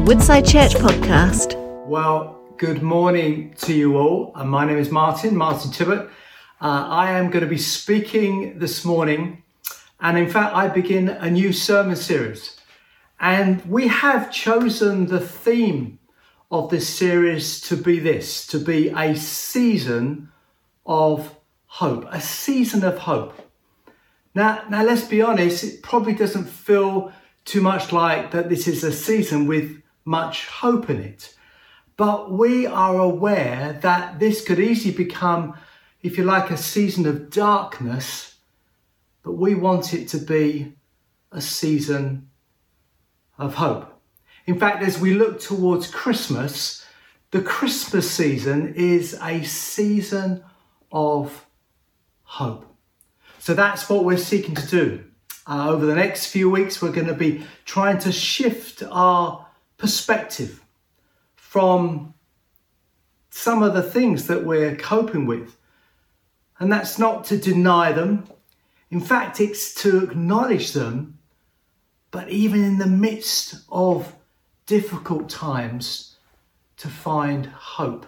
the Woodside Church podcast. Well, good morning to you all. Uh, my name is Martin, Martin Tibbet. Uh, I am going to be speaking this morning, and in fact, I begin a new sermon series. And we have chosen the theme of this series to be this to be a season of hope, a season of hope. Now, now let's be honest, it probably doesn't feel too much like that this is a season with much hope in it. But we are aware that this could easily become, if you like, a season of darkness, but we want it to be a season of hope. In fact, as we look towards Christmas, the Christmas season is a season of hope. So that's what we're seeking to do. Uh, over the next few weeks, we're going to be trying to shift our perspective from some of the things that we're coping with. And that's not to deny them. In fact, it's to acknowledge them. But even in the midst of difficult times, to find hope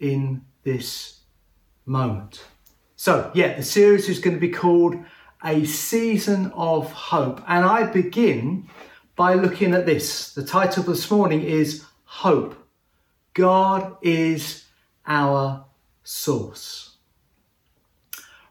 in this moment. So, yeah, the series is going to be called A Season of Hope. And I begin by looking at this. The title this morning is Hope. God is our source.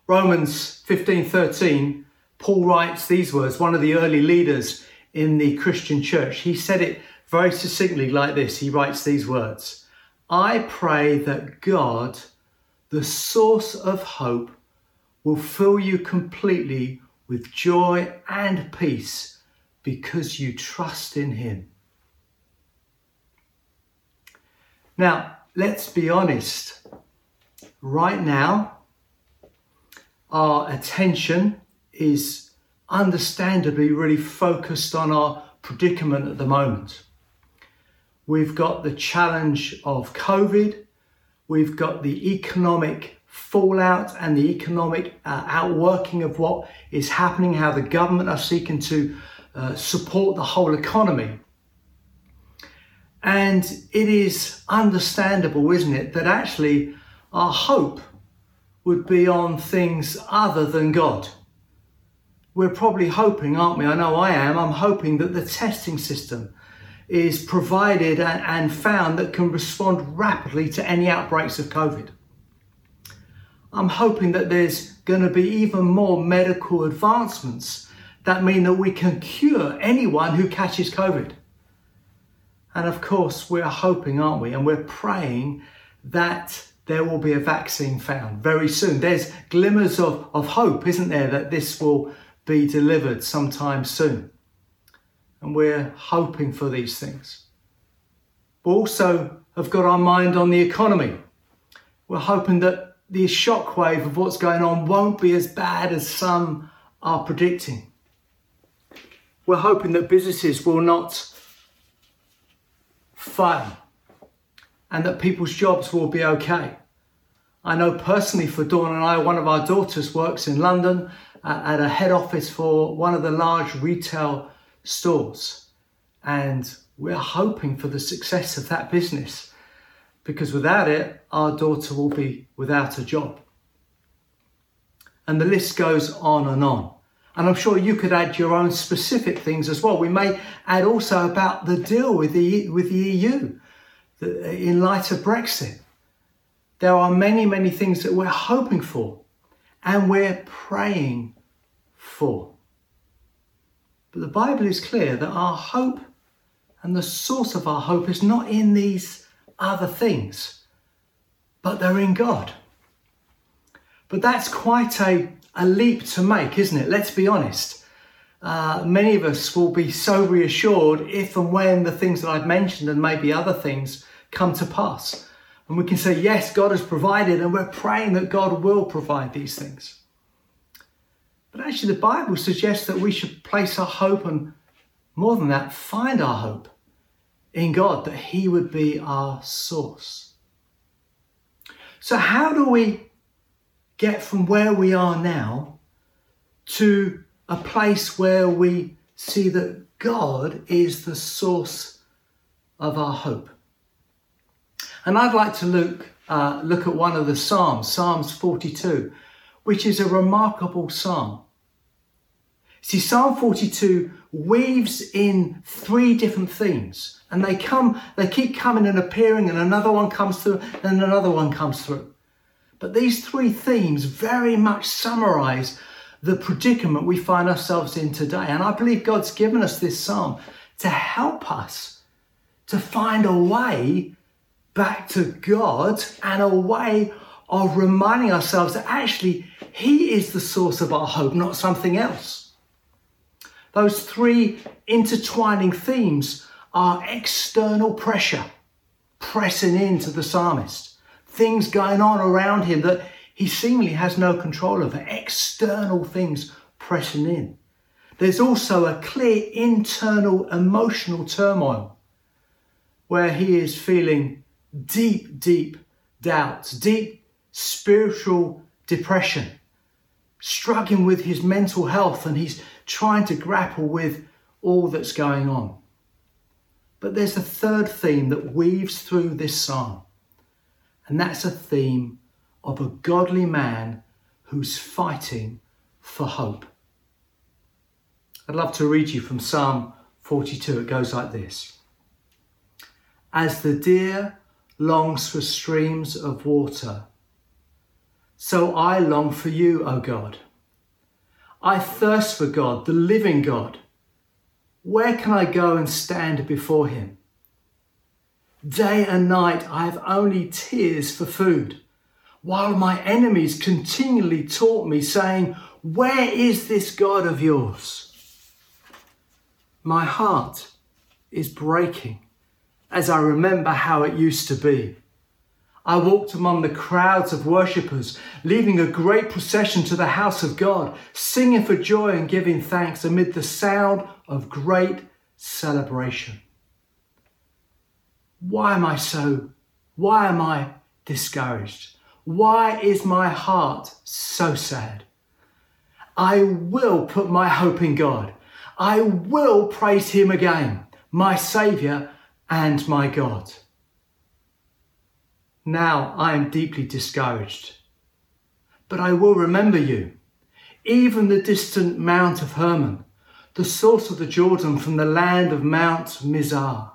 Romans 15:13 Paul writes these words, one of the early leaders in the Christian church. He said it very succinctly like this. He writes these words I pray that God the source of hope, will fill you completely with joy and peace because you trust in Him. Now, let's be honest. Right now, our attention is understandably really focused on our predicament at the moment. We've got the challenge of COVID, We've got the economic fallout and the economic uh, outworking of what is happening, how the government are seeking to uh, support the whole economy. And it is understandable, isn't it, that actually our hope would be on things other than God. We're probably hoping, aren't we? I know I am. I'm hoping that the testing system, is provided and found that can respond rapidly to any outbreaks of COVID. I'm hoping that there's going to be even more medical advancements that mean that we can cure anyone who catches COVID. And of course, we're hoping, aren't we? And we're praying that there will be a vaccine found very soon. There's glimmers of, of hope, isn't there, that this will be delivered sometime soon and we're hoping for these things. We also have got our mind on the economy. We're hoping that the shockwave of what's going on won't be as bad as some are predicting. We're hoping that businesses will not fail and that people's jobs will be okay. I know personally for Dawn and I, one of our daughters works in London uh, at a head office for one of the large retail stores. And we're hoping for the success of that business because without it, our daughter will be without a job. And the list goes on and on. And I'm sure you could add your own specific things as well. We may add also about the deal with the, with the EU in light of Brexit. There are many, many things that we're hoping for and we're praying for. But the Bible is clear that our hope and the source of our hope is not in these other things, but they're in God. But that's quite a, a leap to make, isn't it? Let's be honest. Uh, many of us will be so reassured if and when the things that I've mentioned and maybe other things come to pass. And we can say, yes, God has provided, and we're praying that God will provide these things. But actually, the Bible suggests that we should place our hope and more than that, find our hope in God, that He would be our source. So, how do we get from where we are now to a place where we see that God is the source of our hope. And I'd like to look, uh, look at one of the Psalms, Psalms 42, which is a remarkable psalm. See, Psalm 42 weaves in three different themes, and they come, they keep coming and appearing, and another one comes through, and another one comes through. But these three themes very much summarize the predicament we find ourselves in today. And I believe God's given us this psalm to help us to find a way back to God and a way of reminding ourselves that actually He is the source of our hope, not something else. Those three intertwining themes are external pressure pressing into the psalmist, things going on around him that he seemingly has no control over, external things pressing in. There's also a clear internal emotional turmoil where he is feeling deep, deep doubts, deep spiritual depression, struggling with his mental health, and he's trying to grapple with all that's going on. But there's a third theme that weaves through this psalm, and that's a theme of a godly man who's fighting for hope. I'd love to read you from Psalm 42. It goes like this As the deer longs for streams of water, so I long for you, O God. I thirst for God, the living God. Where can I go and stand before him? Day and night I have only tears for food, while my enemies continually taunt me, saying, Where is this God of yours? My heart is breaking as I remember how it used to be. I walked among the crowds of worshippers, leading a great procession to the house of God, singing for joy and giving thanks amid the sound of great celebration. Why am I so? Why am I discouraged? Why is my heart so sad? I will put my hope in God. I will praise Him again, my Saviour and my God. Now I am deeply discouraged. But I will remember you, even the distant Mount of Hermon, the source of the Jordan from the land of Mount Mizar.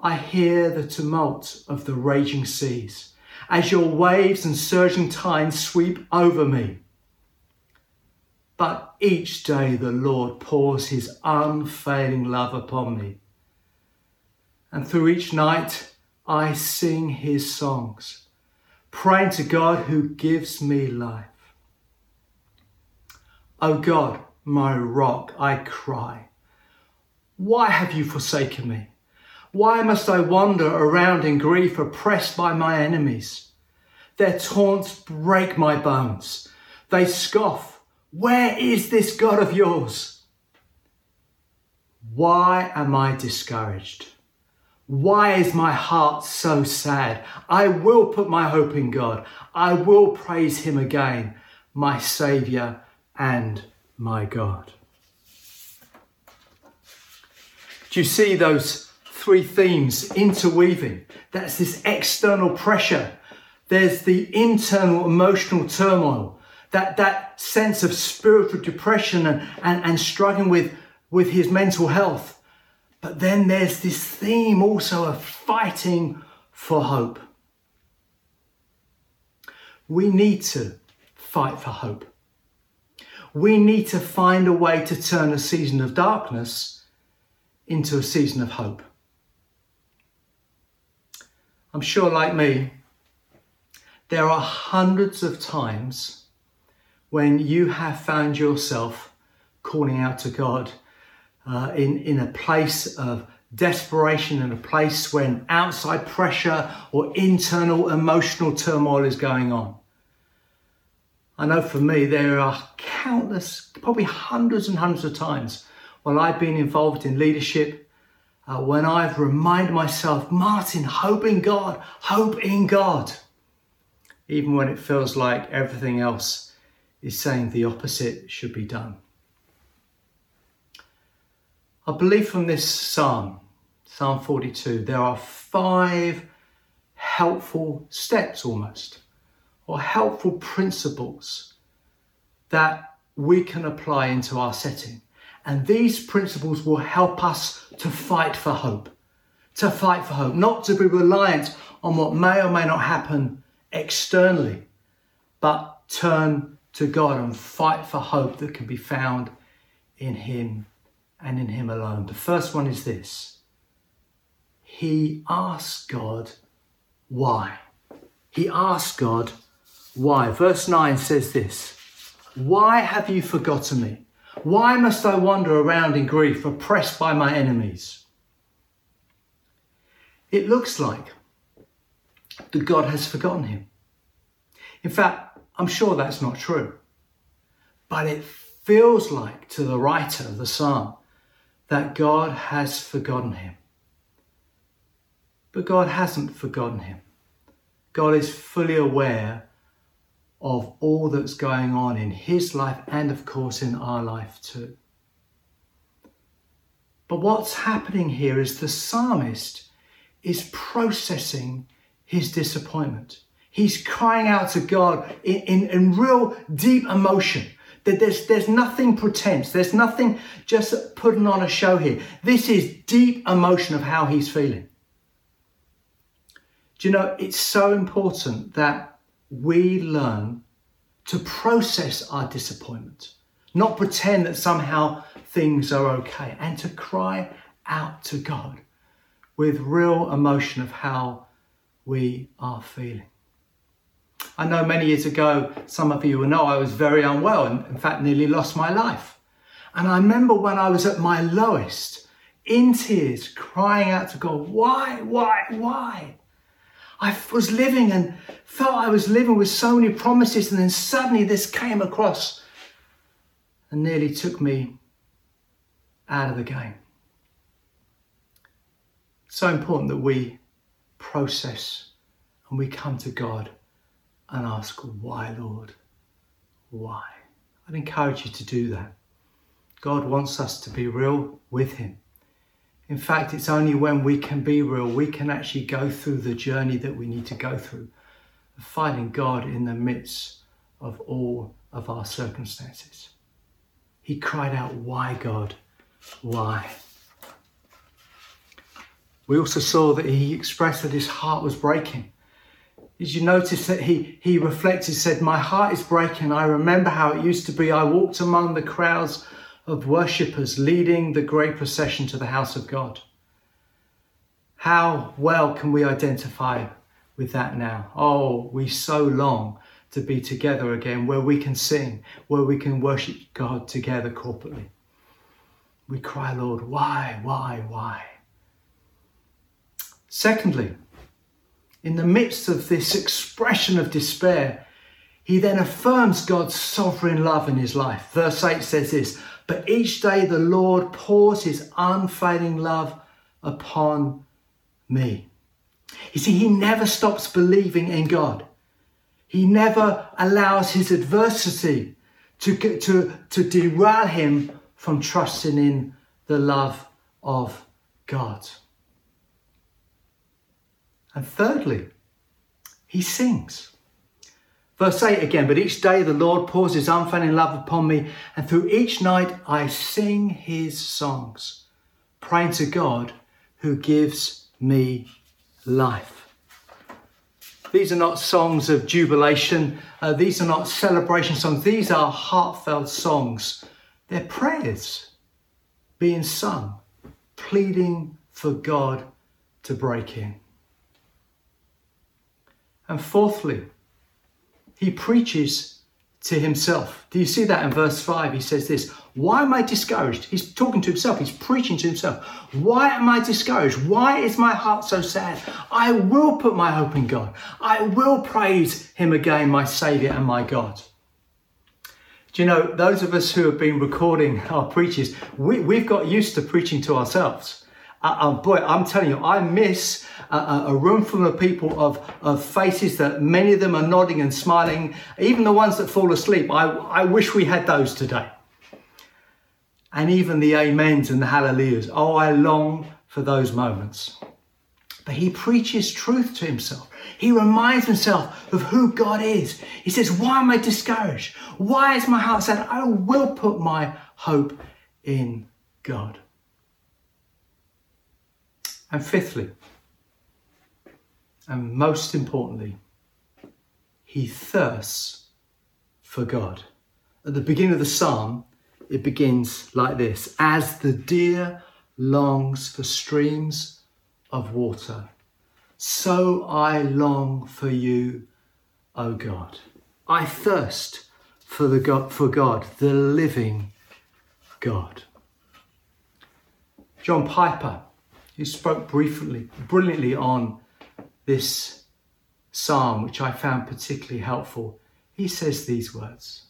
I hear the tumult of the raging seas as your waves and surging tides sweep over me. But each day the Lord pours his unfailing love upon me. And through each night, I sing his songs, praying to God who gives me life. O oh God, my rock, I cry, why have you forsaken me? Why must I wander around in grief, oppressed by my enemies? Their taunts break my bones. They scoff, Where is this God of yours? Why am I discouraged? Why is my heart so sad? I will put my hope in God. I will praise Him again, my Saviour and my God. Do you see those three themes interweaving? That's this external pressure. There's the internal emotional turmoil, that, that sense of spiritual depression and, and, and struggling with, with his mental health but then there's this theme also of fighting for hope. We need to fight for hope. We need to find a way to turn a season of darkness into a season of hope. I'm sure, like me, there are hundreds of times when you have found yourself calling out to God uh, in, in a place of desperation, in a place when outside pressure or internal emotional turmoil is going on. I know for me, there are countless, probably hundreds and hundreds of times when I've been involved in leadership, uh, when I've reminded myself, Martin, hope in God, hope in God, even when it feels like everything else is saying the opposite should be done. I believe from this psalm, Psalm 42, there are five helpful steps almost, or helpful principles that we can apply into our setting. And these principles will help us to fight for hope, to fight for hope, not to be reliant on what may or may not happen externally, but turn to God and fight for hope that can be found in Him and in Him alone. The first one is this He asks God why. He asks God why. Verse 9 says this Why have you forgotten me? Why must I wander around in grief, oppressed by my enemies? It looks like that God has forgotten him. In fact, I'm sure that's not true. But it feels like to the writer of the psalm that God has forgotten him. But God hasn't forgotten him. God is fully aware of all that's going on in his life and, of course, in our life too. But what's happening here is the psalmist is processing his disappointment. He's crying out to God in, in, in real deep emotion. That there's, there's nothing pretense. There's nothing just putting on a show here. This is deep emotion of how he's feeling. Do you know, it's so important that we learn to process our disappointment, not pretend that somehow things are okay, and to cry out to God with real emotion of how we are feeling. I know many years ago, some of you will know I was very unwell and, in fact, nearly lost my life. And I remember when I was at my lowest, in tears, crying out to God, Why, why, why? I was living and felt I was living with so many promises, and then suddenly this came across and nearly took me out of the game. It's So important that we process and we come to God and ask, Why, Lord? Why? I'd encourage you to do that. God wants us to be real with Him. In fact, it's only when we can be real, we can actually go through the journey that we need to go through, finding God in the midst of all of our circumstances. He cried out, Why, God? Why? We also saw that he expressed that his heart was breaking. Did you notice that he, he reflected, said, My heart is breaking. I remember how it used to be. I walked among the crowds of worshippers leading the great procession to the house of God. How well can we identify with that now? Oh, we so long to be together again where we can sing, where we can worship God together corporately. We cry, Lord, why, why, why? Secondly, in the midst of this expression of despair, he then affirms God's sovereign love in his life. Verse 8 says this But each day the Lord pours his unfailing love upon me. You see, he never stops believing in God. He never allows his adversity to, to, to derail him from trusting in the love of God. And thirdly, he sings. Verse 8 again, but each day the Lord pours his unfailing love upon me, and through each night I sing his songs, praying to God who gives me life. These are not songs of jubilation, uh, these are not celebration songs, these are heartfelt songs. They're prayers being sung, pleading for God to break in. And fourthly, he preaches to himself. Do you see that in verse 5? He says this Why am I discouraged? He's talking to himself, he's preaching to himself. Why am I discouraged? Why is my heart so sad? I will put my hope in God. I will praise him again, my Saviour and my God. Do you know, those of us who have been recording our preaches, we, we've got used to preaching to ourselves. Uh, uh, boy, I'm telling you, I miss a, a, room full of people of, of faces that many of them are nodding and smiling, even the ones that fall asleep. I, I wish we had those today. And even the amens and the hallelujahs. Oh, I long for those moments. But he preaches truth to himself. He reminds himself of who God is. He says, Why am I discouraged? Why is my heart sad? I will put my hope in God. And fifthly, and most importantly, he thirsts for God. At the beginning of the psalm, it begins like this As the deer longs for streams of water, so I long for you, O God. I thirst for, the God, for God, the living God. John Piper, who spoke briefly, brilliantly on this psalm, which I found particularly helpful, he says these words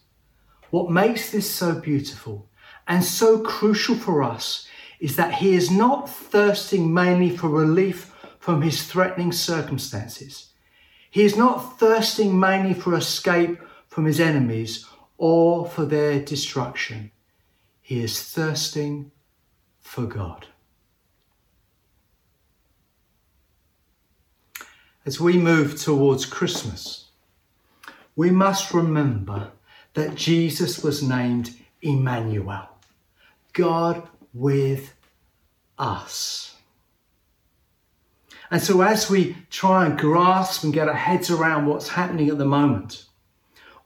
What makes this so beautiful and so crucial for us is that he is not thirsting mainly for relief from his threatening circumstances. He is not thirsting mainly for escape from his enemies or for their destruction. He is thirsting for God. As we move towards Christmas, we must remember that Jesus was named Emmanuel, God with us. And so, as we try and grasp and get our heads around what's happening at the moment,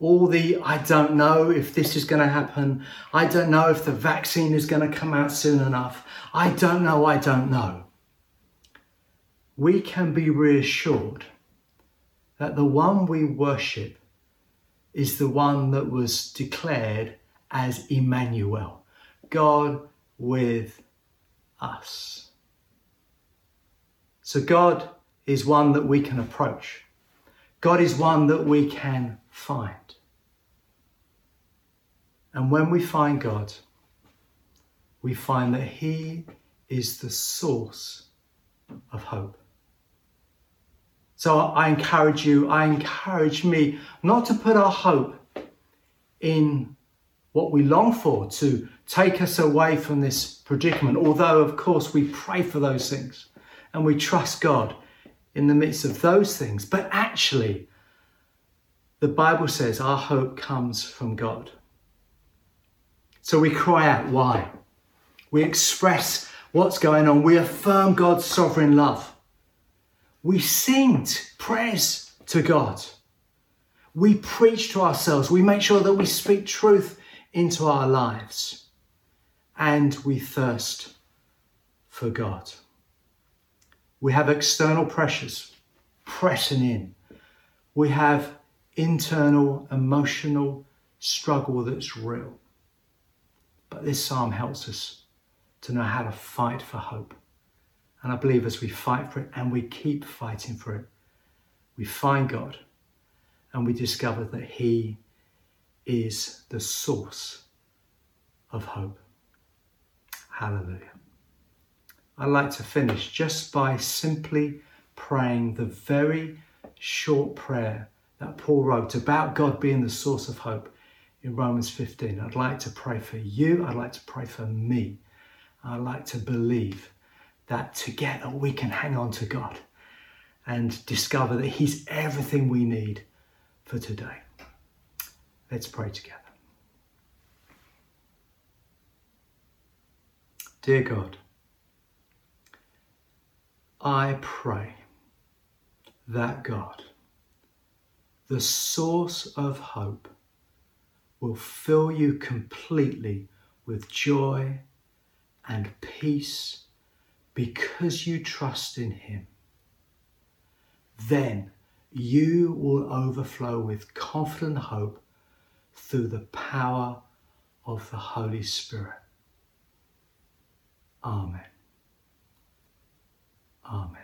all the I don't know if this is going to happen, I don't know if the vaccine is going to come out soon enough, I don't know, I don't know we can be reassured that the one we worship is the one that was declared as Emmanuel, God with us. So, God is one that we can approach, God is one that we can find. And when we find God, we find that He is the source of hope. So I encourage you, I encourage me not to put our hope in what we long for to take us away from this predicament, although, of course, we pray for those things and we trust God in the midst of those things. But actually, the Bible says our hope comes from God. So we cry out, why? We express what's going on. We affirm God's sovereign love we sing prayers to God. We preach to ourselves. We make sure that we speak truth into our lives. And we thirst for God. We have external pressures pressing in. We have internal emotional struggle that's real. But this psalm helps us to know how to fight for hope. And I believe as we fight for it and we keep fighting for it, we find God and we discover that He is the source of hope. Hallelujah. I'd like to finish just by simply praying the very short prayer that Paul wrote about God being the source of hope in Romans 15. I'd like to pray for you. I'd like to pray for me. I'd like to believe that together we can hang on to God and discover that He's everything we need for today. Let's pray together. Dear God, I pray that God, the source of hope, will fill you completely with joy and peace because you trust in Him, then you will overflow with confident hope through the power of the Holy Spirit. Amen. Amen.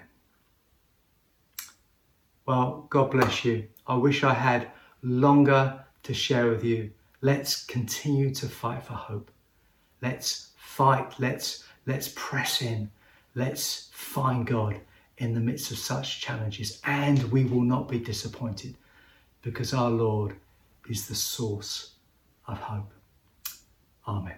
Well, God bless you. I wish I had longer to share with you. Let's continue to fight for hope. Let's fight. Let's let's press in Let's find God in the midst of such challenges, and we will not be disappointed because our Lord is the source of hope. Amen.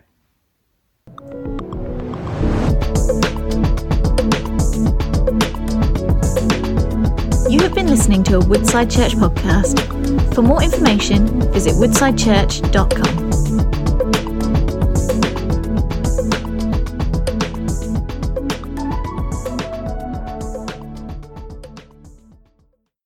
You have been listening to a Woodside Church podcast. For more information, visit woodsidechurch.com.